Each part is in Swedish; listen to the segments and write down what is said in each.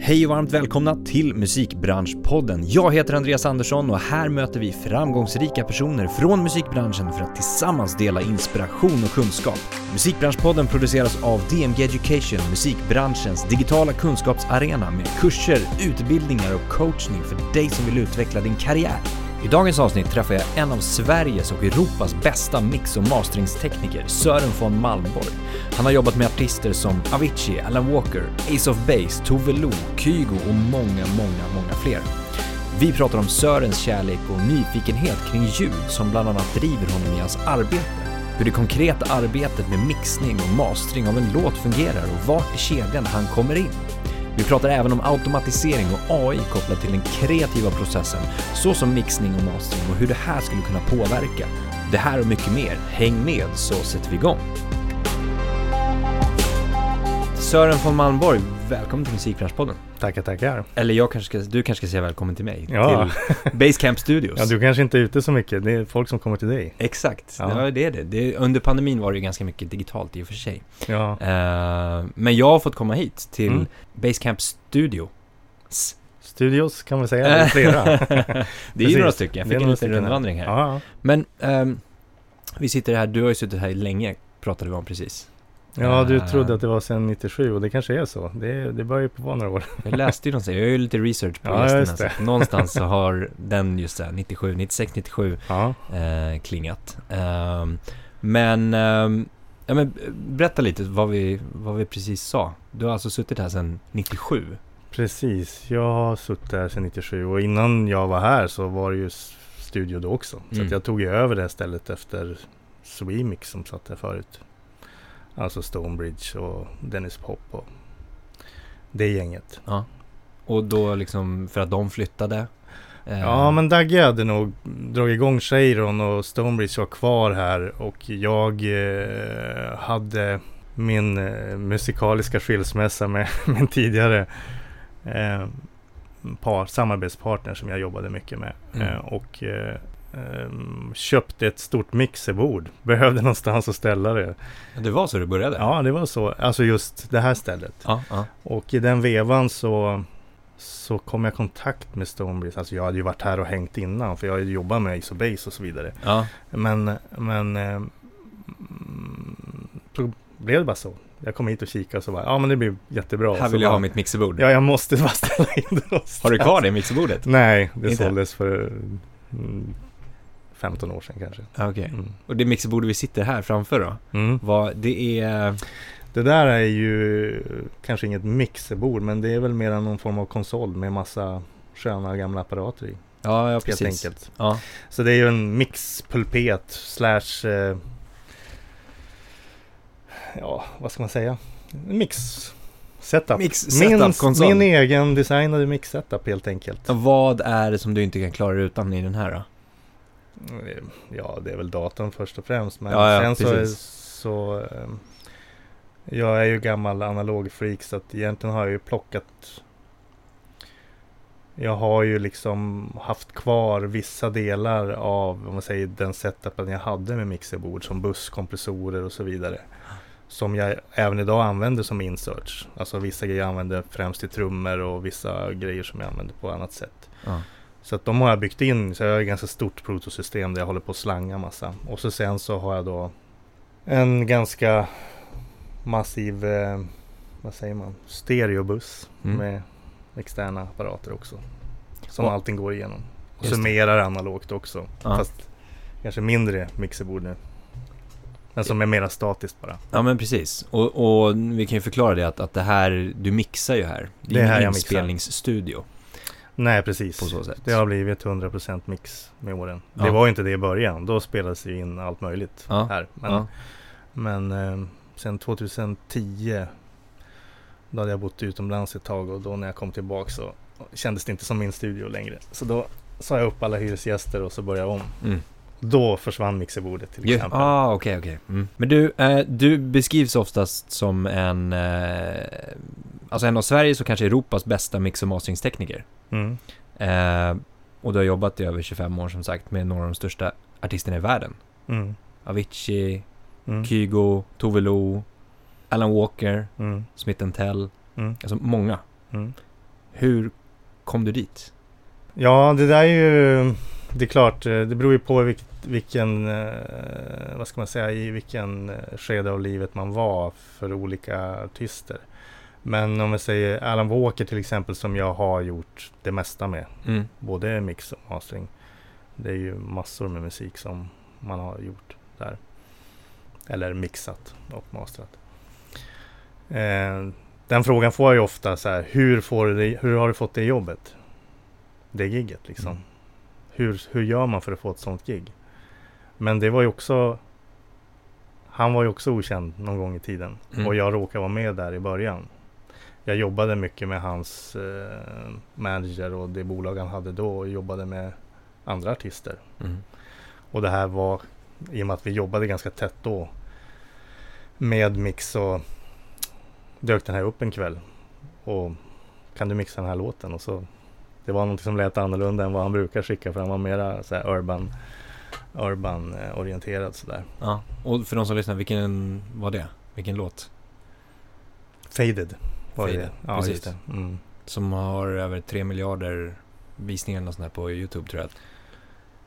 Hej och varmt välkomna till Musikbranschpodden. Jag heter Andreas Andersson och här möter vi framgångsrika personer från musikbranschen för att tillsammans dela inspiration och kunskap. Musikbranschpodden produceras av DMG Education, musikbranschens digitala kunskapsarena med kurser, utbildningar och coachning för dig som vill utveckla din karriär. I dagens avsnitt träffar jag en av Sveriges och Europas bästa mix och masteringstekniker, Sören von Malmborg. Han har jobbat med artister som Avicii, Alan Walker, Ace of Base, Tove Lo, Kygo och många, många, många fler. Vi pratar om Sörens kärlek och nyfikenhet kring ljud som bland annat driver honom i hans arbete. Hur det konkreta arbetet med mixning och mastering av en låt fungerar och vart i kedjan han kommer in. Vi pratar även om automatisering och AI kopplat till den kreativa processen, såsom mixning och mastering och hur det här skulle kunna påverka. Det här och mycket mer. Häng med så sätter vi igång. Sören von Malmborg, välkommen till Musikbranschpodden. Tackar, tackar. Eller jag kanske ska, du kanske ska säga välkommen till mig, Ja. till Basecamp Studios. Ja, du kanske inte är ute så mycket. Det är folk som kommer till dig. Exakt, Ja. ja. det är det. det. Under pandemin var det ju ganska mycket digitalt i och för sig. Ja, Eh, men jag har fått komma hit till Mm. Basecamp Studio. S. studios kan man säga. Det är flera. det är ju några stycken, jag fick en liten rundvandring här. Ja, Men ehm, vi sitter här, du har ju suttit här länge, pratade vi om precis. Ja, du Eh, trodde att det var sedan 97 och det kanske är så. Det, det börjar ju på några år. Jag läste ju någonstans, jag gör ju lite research på Ja, gästerna. Så någonstans så har den just där, 97, 96, 97 Ja, eh, klingat. Ehm, men, ehm, ja, men berätta lite vad vi, vad vi precis sa. Du har alltså suttit här sedan 97? precis. Jag har suttit där sedan 97 och innan jag var här så var det ju studio då också. Så Mm. jag tog ju över det här stället efter Swemix som satt där förut. Alltså Stonebridge och Dennis Pop och det gänget. Ja. Och då liksom för att de flyttade? eh, Ja men Dagge hade nog dragit igång Cheiron och Stonebridge var kvar här och jag eh, hade min eh, musikaliska skilsmässa med min tidigare eh, par, samarbetspartner som jag jobbade mycket med. Mm. Eh, och eh, ehm, köpte ett stort mixerbord. Behövde någonstans att ställa det. Det var så du började? Ja det var så. Alltså just det här stället. Ja, ja. Och i den vevan så, så kom jag i kontakt med Stonebridge. Alltså jag hade ju varit här och hängt innan. För jag hade jobbat med Ace of Base och så vidare. ja. Men, men så blev det bara så. Jag kom hit och kikade och så bara, ja men det blir jättebra. Här Så vill jag bara, ha mitt mixerbord. Ja, jag måste bara ställa in det. Har du kvar det mixerbordet? Nej, det Inte? såldes för mm, 15 år sedan kanske. Ja, Okej. Mm. Och det mixerbordet vi sitter här framför då? Mm. Vad, det är... Det där är ju kanske inget mixerbord, men det är väl mer någon form av konsol med massa sköna gamla apparater i. Ja, ja Helt precis. enkelt. Ja. Så det är ju en mixpulpet slash eh, Ja, vad ska man säga? Mix setup. Mix min, setup, konsol. min egen designade mix setup helt enkelt. Vad är det som du inte kan klara utan i den här då? Ja, det är väl datorn först och främst. Men Ja, ja, sen så, precis. så eh, Jag är ju gammal analog freak så att egentligen har jag ju plockat Jag har ju liksom haft kvar vissa delar av om man säger den setupen jag hade med mixerbord som busskompressorer och så vidare. Som jag även idag använder som inserts. Alltså vissa grejer jag använder främst i trummor och vissa grejer som jag använder på annat sätt. Ja. Så att de har jag byggt in, så jag har ett ganska stort protosystem där jag håller på att slanga massa. Och så sen så har jag då en ganska massiv, eh, vad säger man, stereobuss Mm. med externa apparater också. Som Och- allting går igenom. Och det. summerar analogt också. Ja. Fast kanske mindre mixerbord nu. Men som är mera statiskt bara. Ja men precis. Och, och vi kan ju förklara det att, att det här, du mixar ju här. Det Det är är här ingen jag mixar. Nej precis. på så sätt. Det har blivit 100% mix med åren. Ja. Det var ju inte det i början. Då spelades det in allt möjligt Ja. här. Men, Ja. men eh, sen 2010 Då hade jag bott utomlands ett tag och då när jag kom tillbaka så kändes det inte som min studio längre. Så då sa jag upp alla hyresgäster och så började jag om. Mm. Då försvann mixerbordet till exempel. ah, okej, okej. Mm. Men du, eh, du beskrivs oftast som en, eh, alltså en av Sveriges och kanske Europas bästa mix och masteringstekniker. Mm. Eh, och du har jobbat i över 25 år som sagt med några av de största artisterna i världen. Mm. Avicii, Mm. Kygo, Tove Lo, Alan Walker, Mm. Smith Tell, Mm. alltså många. Mm. Hur kom du dit? Ja, det där är ju, det är klart, eh, det beror ju på vilket, vilken, eh, vad ska man säga, i vilken eh, skede av livet man var för olika artister. Men om vi säger Alan Walker till exempel som jag har gjort det mesta med. Mm. Både mix och mastering. Det är ju massor med musik som man har gjort där. Eller mixat och masterat. Eh, den frågan får jag ju ofta så här. Hur, får du det, hur har du fått det jobbet? Det gigget liksom. Mm. Hur, hur gör man för att få ett sånt gig? Men det var ju också Han var ju också okänd någon gång i tiden. Mm. Och jag råkade vara med där i början. Jag jobbade mycket med hans eh, manager och det bolag han hade då och jobbade med andra artister. Mm. Och det här var, i och med att vi jobbade ganska tätt då med mix så dök den här upp en kväll. Och kan du mixa den här låten? Och så, det var något som lät annorlunda än vad han brukar skicka för han var mera så här urban, urban eh, orienterad sådär. Ja. Och för de som lyssnar, vilken var det? Vilken låt? Faded var det. Faded, Ja, precis. just det. Mm. Som har över tre miljarder visningar eller sånt här på YouTube tror jag.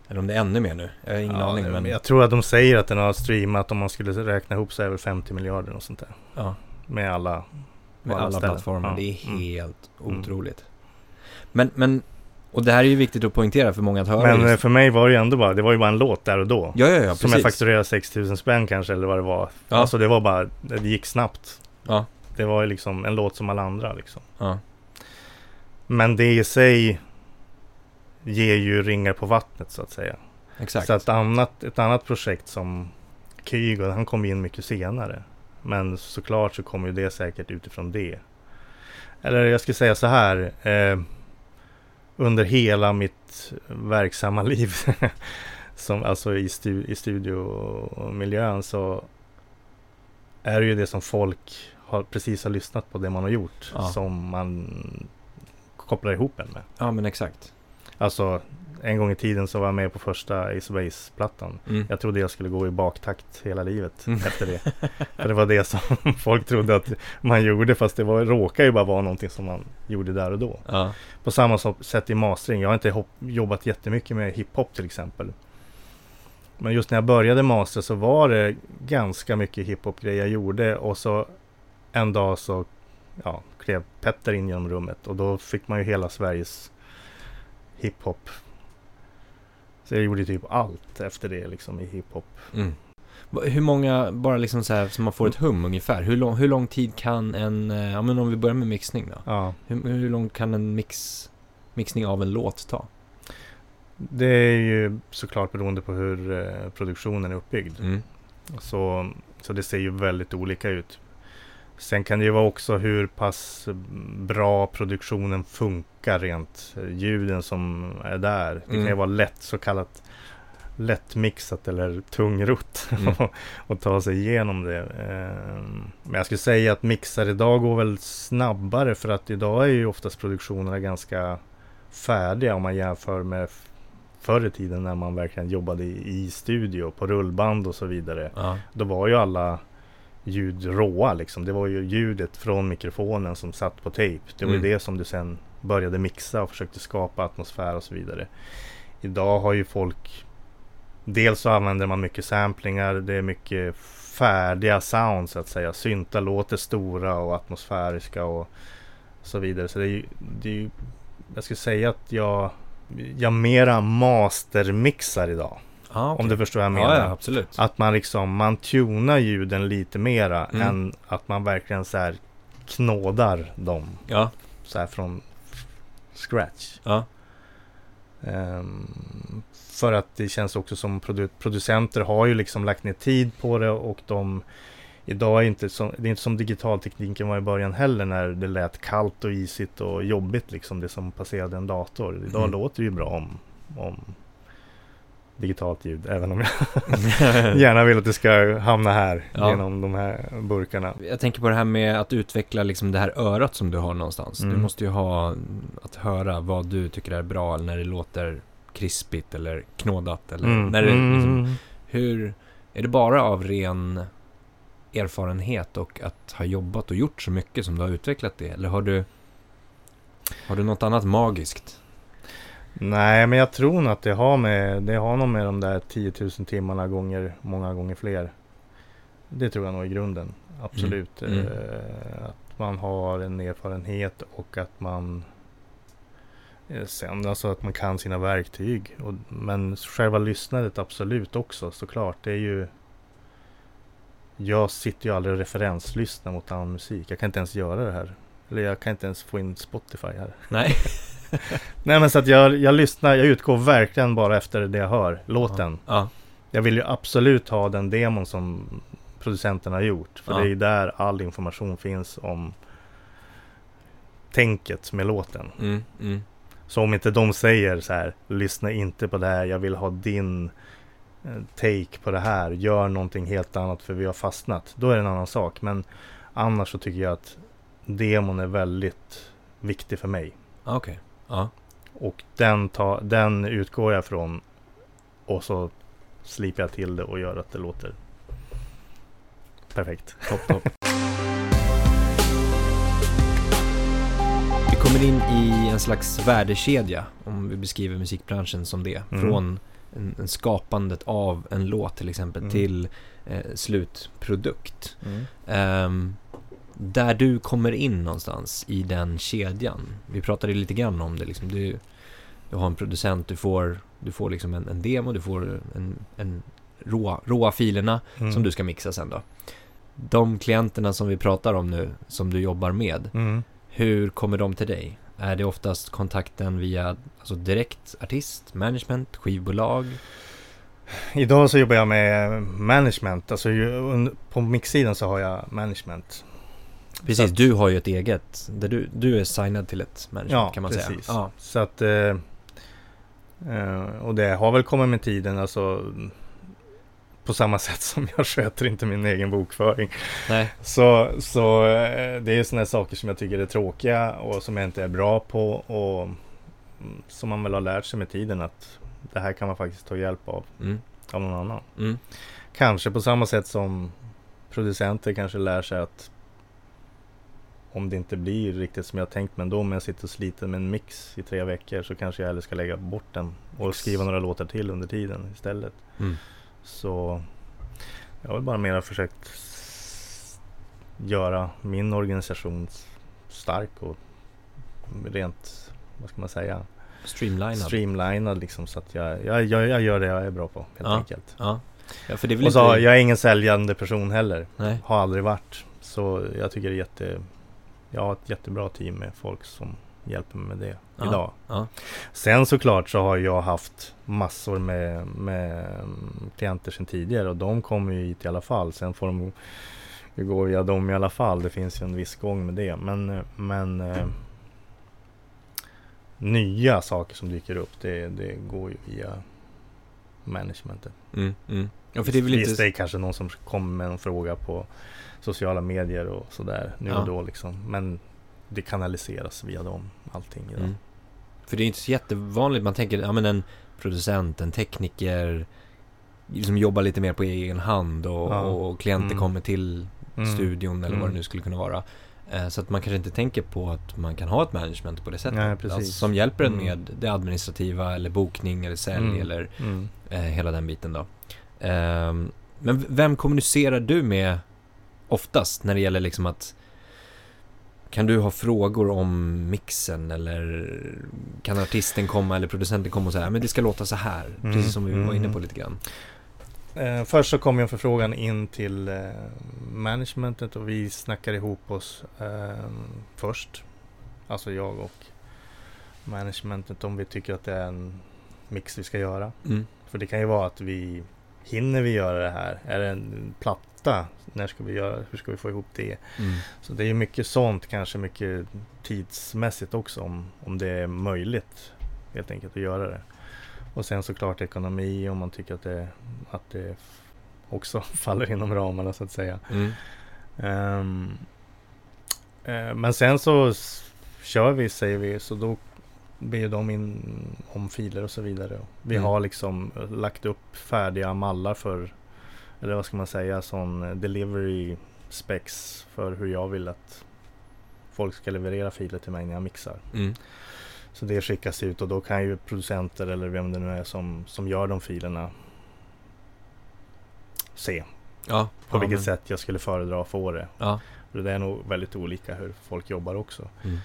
Eller om det är ännu mer nu. Jag har ingen ja, aning. Men Jag tror att de säger att den har streamat om man skulle räkna ihop så väl 50 miljarder och sånt där. ja, Med alla. med alla alla plattformar. Ja. Det är Mm. helt Mm. otroligt. Men, men, och det här är ju viktigt att poängtera för många att höra. Men eh, just- för mig var det ju ändå bara, det var ju bara en låt där och då. ja, ja, ja, som jag precis. fakturerade 6000 spänn kanske eller vad det var. Ja. Alltså det var bara, det gick snabbt. Ja. Det var ju liksom en låt som alla andra liksom. Ja. Men det i sig ger ju ringar på vattnet så att säga. Exakt. Så att annat, ett annat projekt som Kygo, han kom in mycket senare. Men såklart så kommer ju det säkert utifrån det. Eller jag ska säga så här. Eh, under hela mitt verksamma liv. som, alltså i, stu, i studiomiljön så är det ju det som folk har, precis har lyssnat på det man har gjort. Ja. Som man kopplar ihop en med. Ja, men exakt. Alltså en gång i tiden så var jag med på första Ace of Base-plattan. Mm. Jag trodde jag skulle gå i baktakt hela livet Mm. efter det. För det var det som folk trodde att man gjorde fast det var, råkade ju bara vara någonting som man gjorde där och då. Ja. På samma sätt i mastering. Jag har inte hop- jobbat jättemycket med hiphop till exempel. Men just när jag började mastra så var det ganska mycket hiphop-grejer jag gjorde och så en dag så ja, klev Petter in genom rummet och då fick man ju hela Sveriges hiphop. Så jag gjorde typ allt efter det liksom i hiphop. Mm. Hur många, bara liksom så här så man får ett hum ungefär. Hur lång, hur lång tid kan en, eh, ja men om vi börjar med mixning då. Ja, Hur, hur lång kan en mix, mixning av en låt ta? det är ju såklart beroende på hur eh, produktionen är uppbyggd. Mm. Så, så det ser ju väldigt olika ut. Sen kan det ju vara också hur pass bra produktionen funkar rent. eh, Ljuden som är där. Det kan ju Mm. vara lätt så kallat lättmixat eller tungrot Mm. och ta sig igenom det. Ehm, Men jag skulle säga att mixar idag går väl snabbare för att idag är ju oftast produktionerna ganska färdiga om man jämför med förr i tiden när man verkligen jobbade i, i studio på rullband och så vidare. Ja. Då var ju alla ljud råa liksom. Det var ju ljudet från mikrofonen som satt på tejp. Det var Mm. ju det som du sen började mixa och försökte skapa atmosfär och så vidare. Idag har ju folk Dels så använder man mycket samplingar. Det är mycket färdiga sound så att säga. Syntar låter stora och atmosfäriska och så vidare. Så det är ju, det är ju Jag skulle säga att jag jag mera mastermixar idag. Ja, okej. Om du förstår vad jag menar. ja, ja, absolut. Att man liksom, man tunar ljuden lite mera Mm. än att man verkligen så här knådar dem Ja, så här från scratch. ja. Ehm, för att det känns också som produ- producenter har ju liksom lagt ner tid på det och de Idag är inte som, det är inte som digitaltekniken var i början heller när det lät kallt och isigt och jobbigt liksom det som passerade en dator. Idag Mm. låter det ju bra om, om digitalt ljud även om jag gärna vill att det ska hamna här Ja. genom de här burkarna. Jag tänker på det här med att utveckla liksom det här örat som du har någonstans. Du Mm. måste ju ha att höra vad du tycker är bra när det låter krispigt eller knådat eller Mm. när det liksom, Mm. hur, är det bara av ren erfarenhet och att ha jobbat och gjort så mycket som du har utvecklat det? Eller har du, Har du något annat magiskt? Nej, men jag tror nog att det har med, det har nog med de där 10 000 timmarna gånger, många gånger fler. Det tror jag nog i grunden, absolut. Mm. Mm. Eh, att man har en erfarenhet och att man eh, sen alltså att man kan sina verktyg. Och, men själva lyssnandet absolut också såklart. Det är ju jag sitter ju aldrig och referenslyssnar mot annan musik. Jag kan inte ens göra det här. Eller jag kan inte ens få in Spotify här. Nej. Nej men så att jag, jag lyssnar, jag utgår verkligen bara efter det jag hör, låten. Ja. Jag vill ju absolut ha den demon som producenten har gjort. För Ja. det är ju där all information finns om tänket med låten. Mm, mm. Så om inte de säger så här, lyssna inte på det här, jag vill ha din eh, take på det här, gör någonting helt annat för vi har fastnat. Då är det en annan sak. Men annars så tycker jag att demon är väldigt viktig för mig. Okej. Ja. Och den, ta, den utgår jag från och så slipar jag till det och gör att det låter perfekt. Topp, topp. Vi kommer in i en slags värdekedja, om vi beskriver musikbranschen som det. Mm. Från en, en skapandet av en låt till exempel Mm. till eh, slutprodukt. Ehm, där du kommer in någonstans i den kedjan. Vi pratade lite grann om det. Liksom. Du, du har en producent, du får, du får liksom en, en demo, du får en, en råa, råa filerna Mm. som du ska mixa sen då. De klienterna som vi pratar om nu, som du jobbar med, Mm. hur kommer de till dig? Är det oftast kontakten via alltså direkt artist, management, skivbolag? Idag så jobbar jag med management. Alltså på mixsidan så har jag management. Precis, Så att- du har ju ett eget, där du, du är signad till ett management Ja, kan man precis. säga. Ja, Så att... Eh, eh, och det har väl kommit med tiden alltså på samma sätt som jag sköter inte min egen bokföring. nej, Så, så eh, det är sådana saker som jag tycker är tråkiga och som jag inte är bra på och mm, som man väl har lärt sig med tiden att det här kan man faktiskt ta hjälp av, mm, av någon annan. mm, Kanske på samma sätt som producenter kanske lär sig att om det inte blir riktigt som jag tänkt men då om jag sitter och sliter med en mix i tre veckor så kanske jag hellre ska lägga bort den och Ex- skriva några låtar till under tiden istället. mm. Så jag har väl bara mer försökt göra min organisation stark och rent, vad ska man säga, Streamlinad. streamlinad liksom så att jag, jag, jag, jag gör det jag är bra på helt Ja. enkelt. ja. ja, Och så, inte... jag är ingen säljande person heller. Nej, Har aldrig varit. Så jag tycker det är jätte... Jag har ett jättebra team med folk som hjälper mig med det Ja. idag. ja, Sen såklart så har jag haft massor med, med mm, klienter sedan tidigare och de kommer ju hit i alla fall. Sen får de ju gå via dem i alla fall. Det finns ju en viss gång med det. Men, men eh, nya saker som dyker upp, det, det går ju via managementet. mm, mm. ja, för det är väl Visst, inte... det är kanske någon som kommer med en fråga på sociala medier och sådär nu Ja. och då liksom. Men det kanaliseras via dem, allting idag. Mm. För det är inte så jättevanligt, man tänker, ja men en producent, en tekniker som jobbar lite mer på egen hand och, Ja. och klienter Mm. kommer till Mm. studion eller vad det Mm. nu skulle kunna vara. Eh, Så att man kanske inte tänker på att man kan ha ett management på det sättet. Nej. Alltså, som hjälper en Mm. med det administrativa eller bokning eller sälj Mm. eller Mm. eh, hela den biten då. Ehm, men vem kommunicerar du med oftast när det gäller liksom att kan du ha frågor om mixen eller kan artisten komma eller producenten komma och säga men det ska låta så här, Mm, precis som vi var inne mm. på lite grann. Eh, först så kom ju en förfrågan in till eh, managementet och vi snackar ihop oss eh, först. Alltså jag och managementet om vi tycker att det är en mix vi ska göra. Mm. För det kan ju vara att vi hinner vi göra det här? Är det en platta? När ska vi göra? Hur ska vi få ihop det? Mm. Så det är ju mycket sånt, kanske mycket tidsmässigt också om, om det är möjligt helt enkelt att göra det. Och sen såklart ekonomi om man tycker att det, att det också faller inom ramarna så att säga. Mm. Ehm, eh, men sen så kör vi säger vi så då ber de in om filer och så vidare. Vi Mm. har liksom lagt upp färdiga mallar för eller vad ska man säga sån eh, delivery specs för hur jag vill att folk ska leverera filer till mig när jag mixar. Mm. Så det skickas ut och då kan ju producenter eller vem det nu är som, som gör de filerna se Ja, på ja, vilket men- sätt jag skulle föredra att få det. Ja. För det är nog väldigt olika hur folk jobbar också. Mm.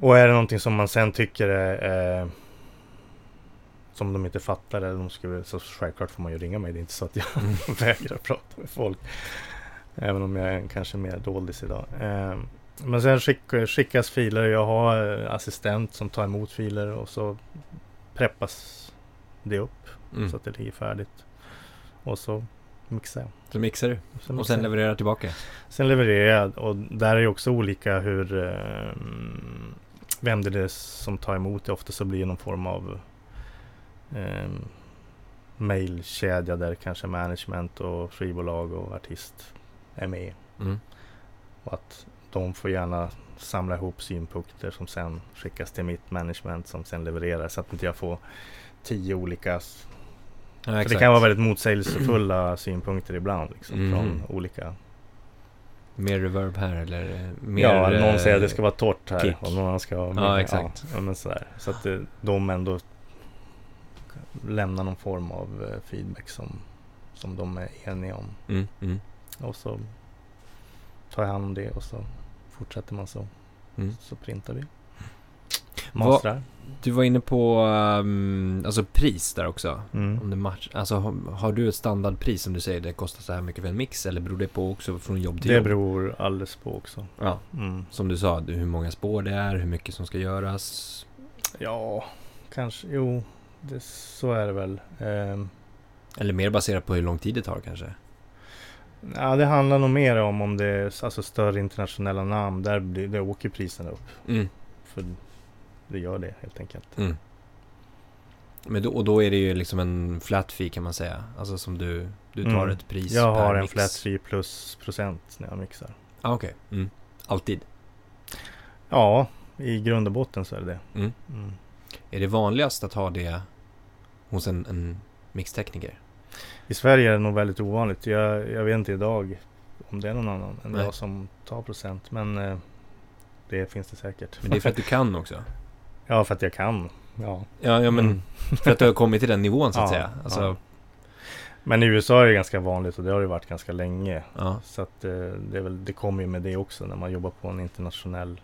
Och är det någonting som man sen tycker är eh, som de inte fattar eller de skulle, så självklart får man ju ringa mig. Det är inte så att jag Mm. vägrar prata med folk. Även om jag är kanske mer doldis idag. Eh, men sen skick, skickas filer. Jag har eh, assistent som tar emot filer och så preppas det upp Mm. så att det ligger färdigt. Och så mixar jag. Så mixar du och sen jag. levererar tillbaka. Sen levererar jag och där är också olika hur eh, vem det är som tar emot det. Ofta så blir det någon form av eh, mailkedja där kanske management och skivbolag och artist är med. Mm. Och att de får gärna samla ihop synpunkter som sen skickas till mitt management som sen levererar så att inte jag får tio olika Ja, det kan vara väldigt motsägelsefulla synpunkter ibland liksom, Mm. från olika Mer reverb här eller eh, mer... ja, någon eh, säger att det ska vara torrt här kick. och någon annan ska ha Ja, mer- exakt. Ja, men sådär. Så att eh, de ändå lämnar någon form av eh, feedback som, som de är eniga om. Mm, mm, Och så tar jag hand om det och så fortsätter man så. mm. Så printar vi. Mastrar. Du var inne på um, alltså pris där också. Mm. Om det match, alltså, har, har du ett standardpris som du säger det kostar så här mycket för en mix eller beror det på också från jobb till Det jobb? beror alldeles på också. Ja, Mm. som du sa, hur många spår det är, hur mycket som ska göras. Ja, kanske. Jo, det, så är det väl. Ehm, Eller mer baserat på hur lång tid det tar kanske. Ja, det handlar nog mer om om det är alltså, större internationella namn. Där, blir, där åker priserna upp. Mm, För det gör det helt enkelt. mm. Men då, och då är det ju liksom en flat fee kan man säga. Alltså som du, du tar Mm. ett pris Jag per har en mix. flat fee plus procent när jag mixar. Ah, Okej, mm. alltid. Ja, i grund och botten så är det det. Mm. Mm. Är det vanligast att ha det hos en, en mixtekniker? I Sverige är det nog väldigt ovanligt. Jag, jag vet inte idag om det är någon annan än Nej. jag som tar procent. Men eh, det finns det säkert. Men det är för att du kan också. ja, för att jag kan. Ja. Ja, ja men Mm. för att du har kommit till den nivån så att Ja, säga. Alltså, ja. Men i USA är det ganska vanligt och det har det varit ganska länge. Så att eh, det, väl, det kommer ju med det också när man jobbar på en internationell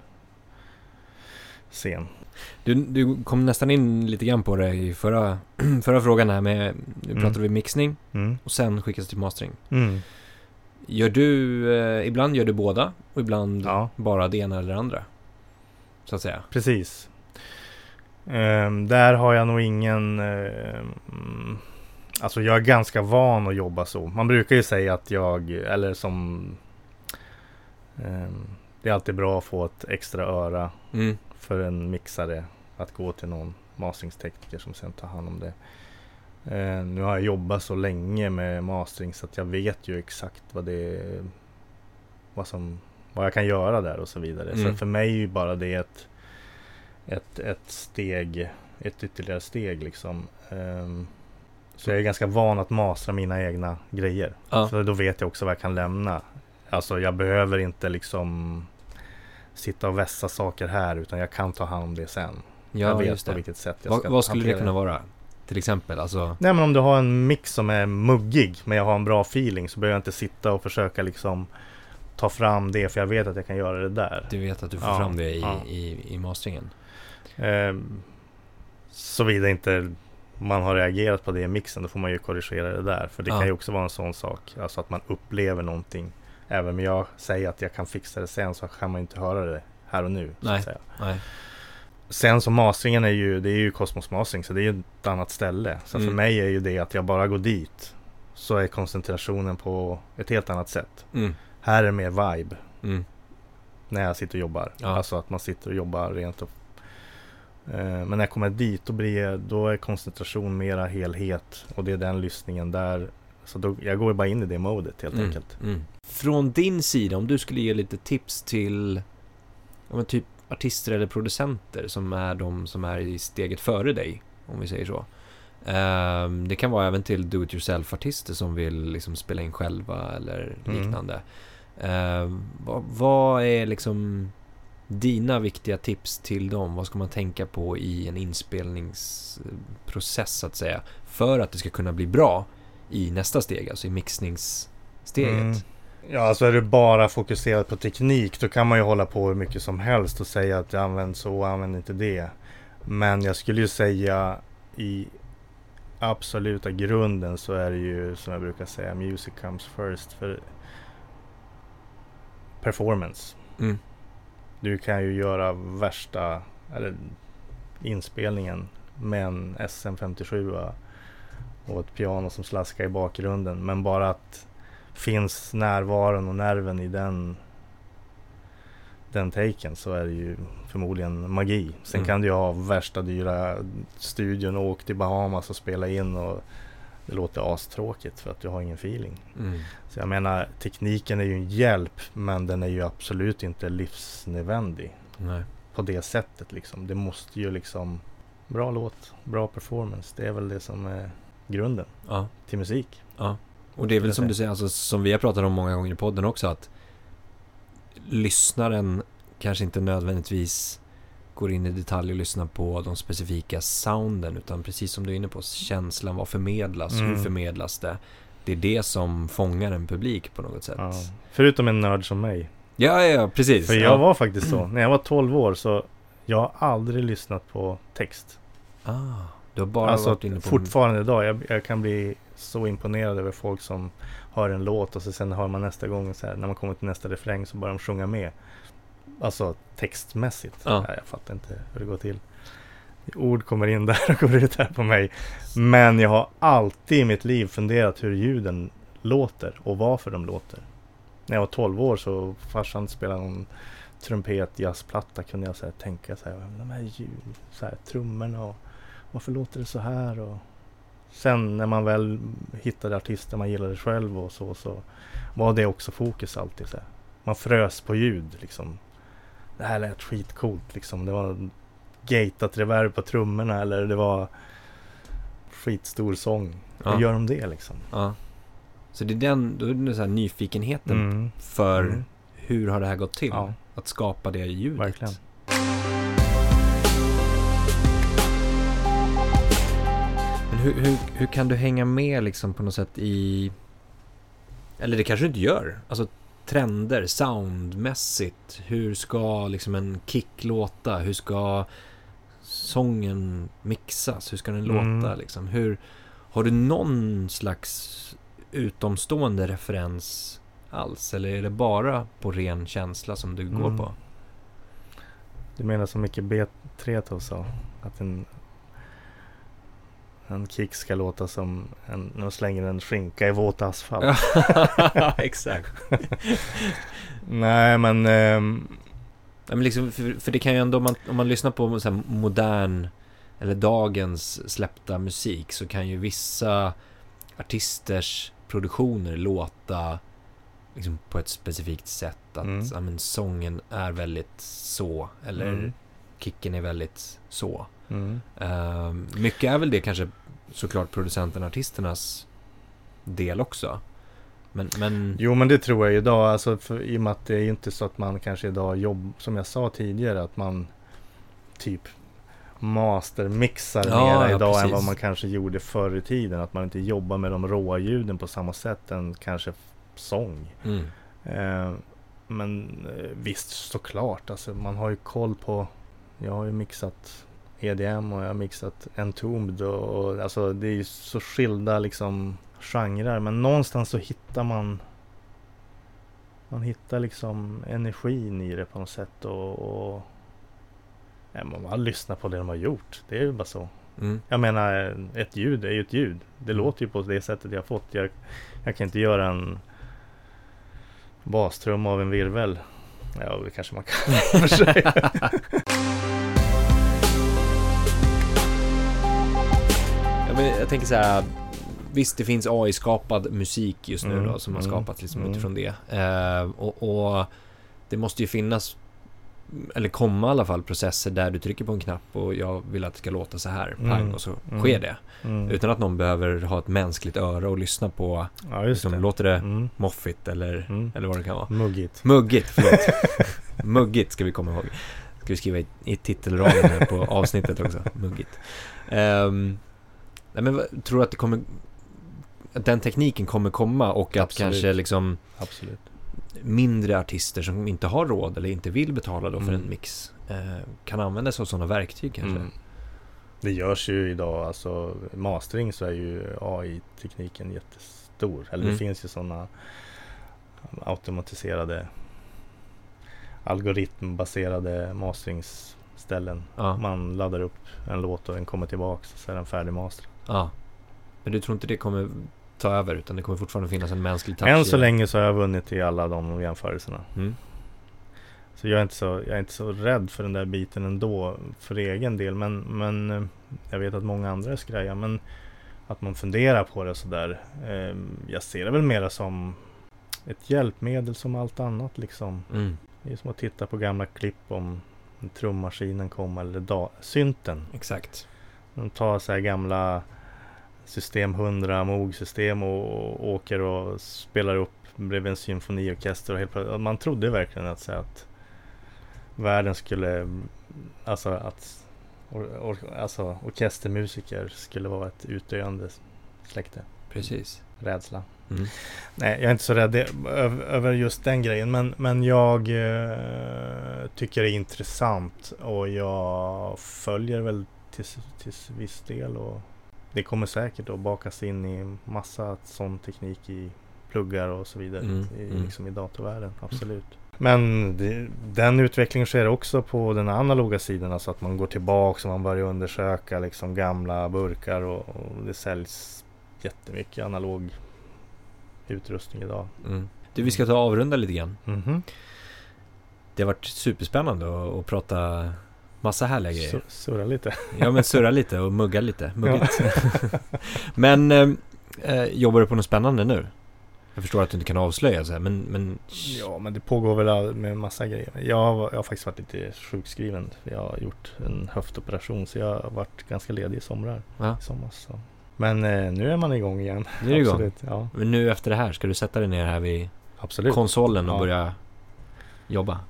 scen. Du, du kom nästan in lite grann på det i förra, förra frågan här med, nu Mm. pratade vi mixning Mm. och sen skickas till mastering. Mm. Gör du, eh, ibland gör du båda och ibland Ja, bara det ena eller det andra. Så att säga. precis. Ehm, där har jag nog ingen... ehm, alltså jag är ganska van att jobba så. Man brukar ju säga att jag, eller som... ehm, det är alltid bra att få ett extra öra Mm. För en mixare att gå till någon masteringstekniker som sen tar hand om det. Eh, nu har jag jobbat så länge med mastering så att jag vet ju exakt vad det vad, som, vad jag kan göra där och så vidare. Mm. Så för mig är ju bara det ett, ett, ett steg, ett ytterligare steg liksom. Ehm, så jag är ganska van att mastra mina egna grejer. Ja. Så då vet jag också vad jag kan lämna. Alltså jag behöver inte liksom sitta och vässa saker här utan jag kan ta hand om det sen. jag Ja, vet just på vilket sätt jag Vad, ska vad skulle det kunna vara? Till exempel, alltså... Nej men om du har en mix som är muggig men jag har en bra feeling så behöver jag inte sitta och försöka liksom ta fram det för jag vet att jag kan göra det där. Du vet att du får Ja, fram det i, ja. i, i masteringen. Ehm, Såvida inte man har reagerat på det i mixen då får man ju korrigera det där. För det Ja. kan ju också vara en sån sak. Alltså att man upplever någonting. Även om jag säger att jag kan fixa det sen så kan man inte höra det här och nu. Så Nej. att säga. Nej. Sen så masteringen är ju, det är ju Cosmos Mastering så det är ju ett annat ställe. Så Mm. för mig är ju det att jag bara går dit. Så är koncentrationen på ett helt annat sätt. Mm. Här är det mer vibe Mm. när jag sitter och jobbar. Ja. Alltså att man sitter och jobbar rent upp. Eh, Men när jag kommer dit då, blir, då är koncentration mera helhet. Och det är den lyssningen där. Så då, jag går bara in i det modet helt Mm. enkelt. Mm. Från din sida, om du skulle ge lite tips till ja, typ artister eller producenter som är de som är i steget före dig, om vi säger så. Ehm, det kan vara även till do-it-yourself-artister som vill liksom spela in själva eller Mm. liknande. Eh, vad, vad är liksom dina viktiga tips till dem? Vad ska man tänka på i en inspelningsprocess så att säga? För att det ska kunna bli bra i nästa steg, alltså i mixningssteget. Mm. Ja, alltså är du bara fokuserad på teknik då kan man ju hålla på hur mycket som helst och säga att jag använder så och använder inte det. Men jag skulle ju säga i absoluta grunden så är det ju som jag brukar säga music comes first. För performance. Mm. Du kan ju göra värsta eller, inspelningen med en SM57 och ett piano som slaskar i bakgrunden. Men bara att finns närvaron och nerven i den den taken så är det ju förmodligen magi. Sen mm. kan du ju ha värsta dyra studion och åka till Bahamas och spela in och det låter astråkigt för att du har ingen feeling. Mm. Så jag menar tekniken är ju en hjälp men den är ju absolut inte livsnödvändig. Nej. På det sättet liksom. Det måste ju liksom Bra låt, bra performance. Det är väl det som är grunden ja. till musik. Ja. Och det är väl som du säger, alltså, som vi har pratat om många gånger i podden också att lyssnaren kanske inte nödvändigtvis går in i detalj och lyssnar på de specifika sounden utan precis som du är inne på, känslan, vad förmedlas, mm. hur förmedlas det? Det är det som fångar en publik på något sätt. Ja. Förutom en nörd som mig. Ja, ja, precis. För jag ja. var faktiskt så. När jag var 12 år så jag har aldrig lyssnat på text. Ah, du har bara alltså, varit inne på... Fortfarande idag. Jag, jag kan bli så imponerad över folk som hör en låt och så sen hör man nästa gång så här, när man kommer till nästa refräng så börjar de sjunga med. Alltså textmässigt. Ja. Nej, jag fattar inte hur det går till. Ord kommer in där och går ut här på mig. Men jag har alltid i mitt liv funderat hur ljuden låter och varför de låter. När jag var 12 år så farsan spelade någon trumpet jazzplatta kunde jag så här, tänka så här, de här ljud, så här, trummorna och varför låter det så här och Sen när man väl hittade artister man gillade själv och så, så var det också fokus alltid. Så här. Man frös på ljud liksom. Det här lät skitcoolt liksom. Det var gatat reverb på trummorna eller det var skitstor sång. Ja. Hur gör de det liksom? Ja. Så det är den, då är det så här nyfikenheten mm. för mm. hur har det här gått till? Ja. Att skapa det ljudet. Verkligen. Hur, hur, hur kan du hänga med liksom på något sätt i... Eller det kanske du inte gör. Alltså trender, soundmässigt. Hur ska liksom en kick låta? Hur ska sången mixas? Hur ska den mm. låta? Liksom? Hur, har du någon slags utomstående referens alls? Eller är det bara på ren känsla som du mm. går på? Du menar som mycket B3 sa? Att en en kick ska låta som en, när de slänger en skinka i våt asfalt. Exakt. Nej men... Um... men liksom, för, för, det kan ju ändå, om man, om man lyssnar på så modern eller dagens släppta musik så kan ju vissa artisters produktioner låta liksom, på ett specifikt sätt. Att mm. ja, men, sången är väldigt så, eller mm. kicken är väldigt så. Mm. Uh, mycket är väl det kanske såklart producenten artisternas del också. Men, men... Jo men det tror jag idag, alltså för, i och med att det är inte så att man kanske idag jobbar, som jag sa tidigare, att man typ mastermixar ja, mera ja, idag precis. än vad man kanske gjorde förr i tiden. Att man inte jobbar med de råa ljuden på samma sätt än kanske sång. Mm. Eh, men eh, visst såklart, alltså man har ju koll på, jag har ju mixat EDM och jag har mixat Entombed och, och alltså det är ju så skilda liksom genrer men någonstans så hittar man man hittar liksom energin i det på något sätt och, och ja, man bara lyssnar på det de har gjort. Det är ju bara så. Mm. Jag menar ett ljud är ju ett ljud. Det mm. låter ju på det sättet jag har fått. Jag, jag kan inte göra en bastrum av en virvel. Ja, det kanske man kan jag tänker så här. Visst, det finns AI-skapad musik just nu mm, då som har mm, skapats liksom mm. utifrån det. Uh, och, och, det måste ju finnas eller komma i alla fall, processer där du trycker på en knapp och jag vill att det ska låta så här, pang, Mm. och så Mm. sker det. Utan att någon behöver ha ett mänskligt öra och lyssna på, Ja, liksom, det. låter det Mm. moffigt eller, eller vad det kan vara. Muggigt. Muggigt, förlåt. Muggigt ska vi komma ihåg. Ska vi skriva i, i titelraden på avsnittet också. Muggigt. Ehm, nej men tror du att det kommer... Att den tekniken kommer komma och att Absolut. kanske liksom Absolut. mindre artister som inte har råd eller inte vill betala då för Mm. en mix eh, kan använda sig av sådana verktyg kanske? Mm. Det görs ju idag, alltså mastering så är ju AI-tekniken jättestor. Eller Mm. det finns ju sådana automatiserade algoritmbaserade masteringsställen. Ja, Man laddar upp en låt och den kommer tillbaks och så är den färdigmasterad. Ja. Men du tror inte det kommer ta över utan det kommer fortfarande finnas en mänsklig touch Än så länge så har jag vunnit i alla de jämförelserna. Mm. Så jag är inte så, jag är inte så rädd för den där biten ändå för egen del. Men, men eh, jag vet att många andra är skraja. Men att man funderar på det sådär. Eh, jag ser det väl mera som ett hjälpmedel som allt annat liksom. Mm. Det är som att titta på gamla klipp om trummaskinen kom eller da- synten. Exakt. De tar så här gamla System 100 Moog-system och, och åker och spelar upp bredvid en symfoniorkester. Och helt man trodde verkligen att, så att världen skulle, alltså att or, or, alltså, orkestermusiker skulle vara ett utdöende släkte. Precis. Rädsla. Mm. Nej, jag är inte så rädd över, över just den grejen. Men, men jag eh, tycker det är intressant och jag följer väl till, till viss del. Och det kommer säkert att bakas in i massa sån teknik i pluggar och så vidare. Mm, I, mm. liksom i datorvärlden, absolut. Men det, den utvecklingen sker också på den analoga sidan. Alltså att man går tillbaka och man börjar undersöka liksom gamla burkar och, och det säljs jättemycket analog utrustning idag. Mm. Du, vi ska ta och avrunda lite grann. Mhm. Det har varit superspännande att, att prata massa härliga grejer. Sur- Surra lite. Ja, men surra lite och mugga lite. Muggigt. men eh, eh, jobbar du på något spännande nu? Jag förstår att du inte kan avslöja så här, men, men Ja, men det pågår väl med massa grejer. Jag har, jag har faktiskt varit lite sjukskriven. Jag har gjort en höftoperation så jag har varit ganska ledig i somrar. Ja. I somras, så. Men eh, nu är man igång igen. Nu är du igång. Ja, Men nu efter det här, ska du sätta dig ner här vid absolut. konsolen och Ja. börja jobba?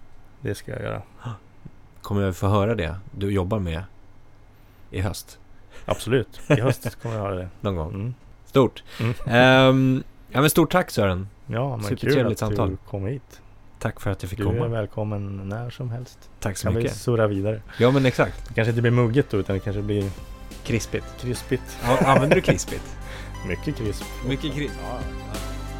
Det ska jag göra. Kommer jag få höra det du jobbar med i höst? Absolut. I höst kommer jag göra det. Någon gång? Mm. Stort! Mm. Ehm, ja men stort tack Sören! Ja, men kul att samtal. du kom hit. Tack för att jag fick Du är komma. välkommen när som helst. Tack så Kan vi mycket. surra vidare. Ja men exakt. Det kanske inte blir muggigt då, utan det kanske blir Krispigt. krispigt. Ja, använder du krispigt? Mycket krisp. Mycket krisp.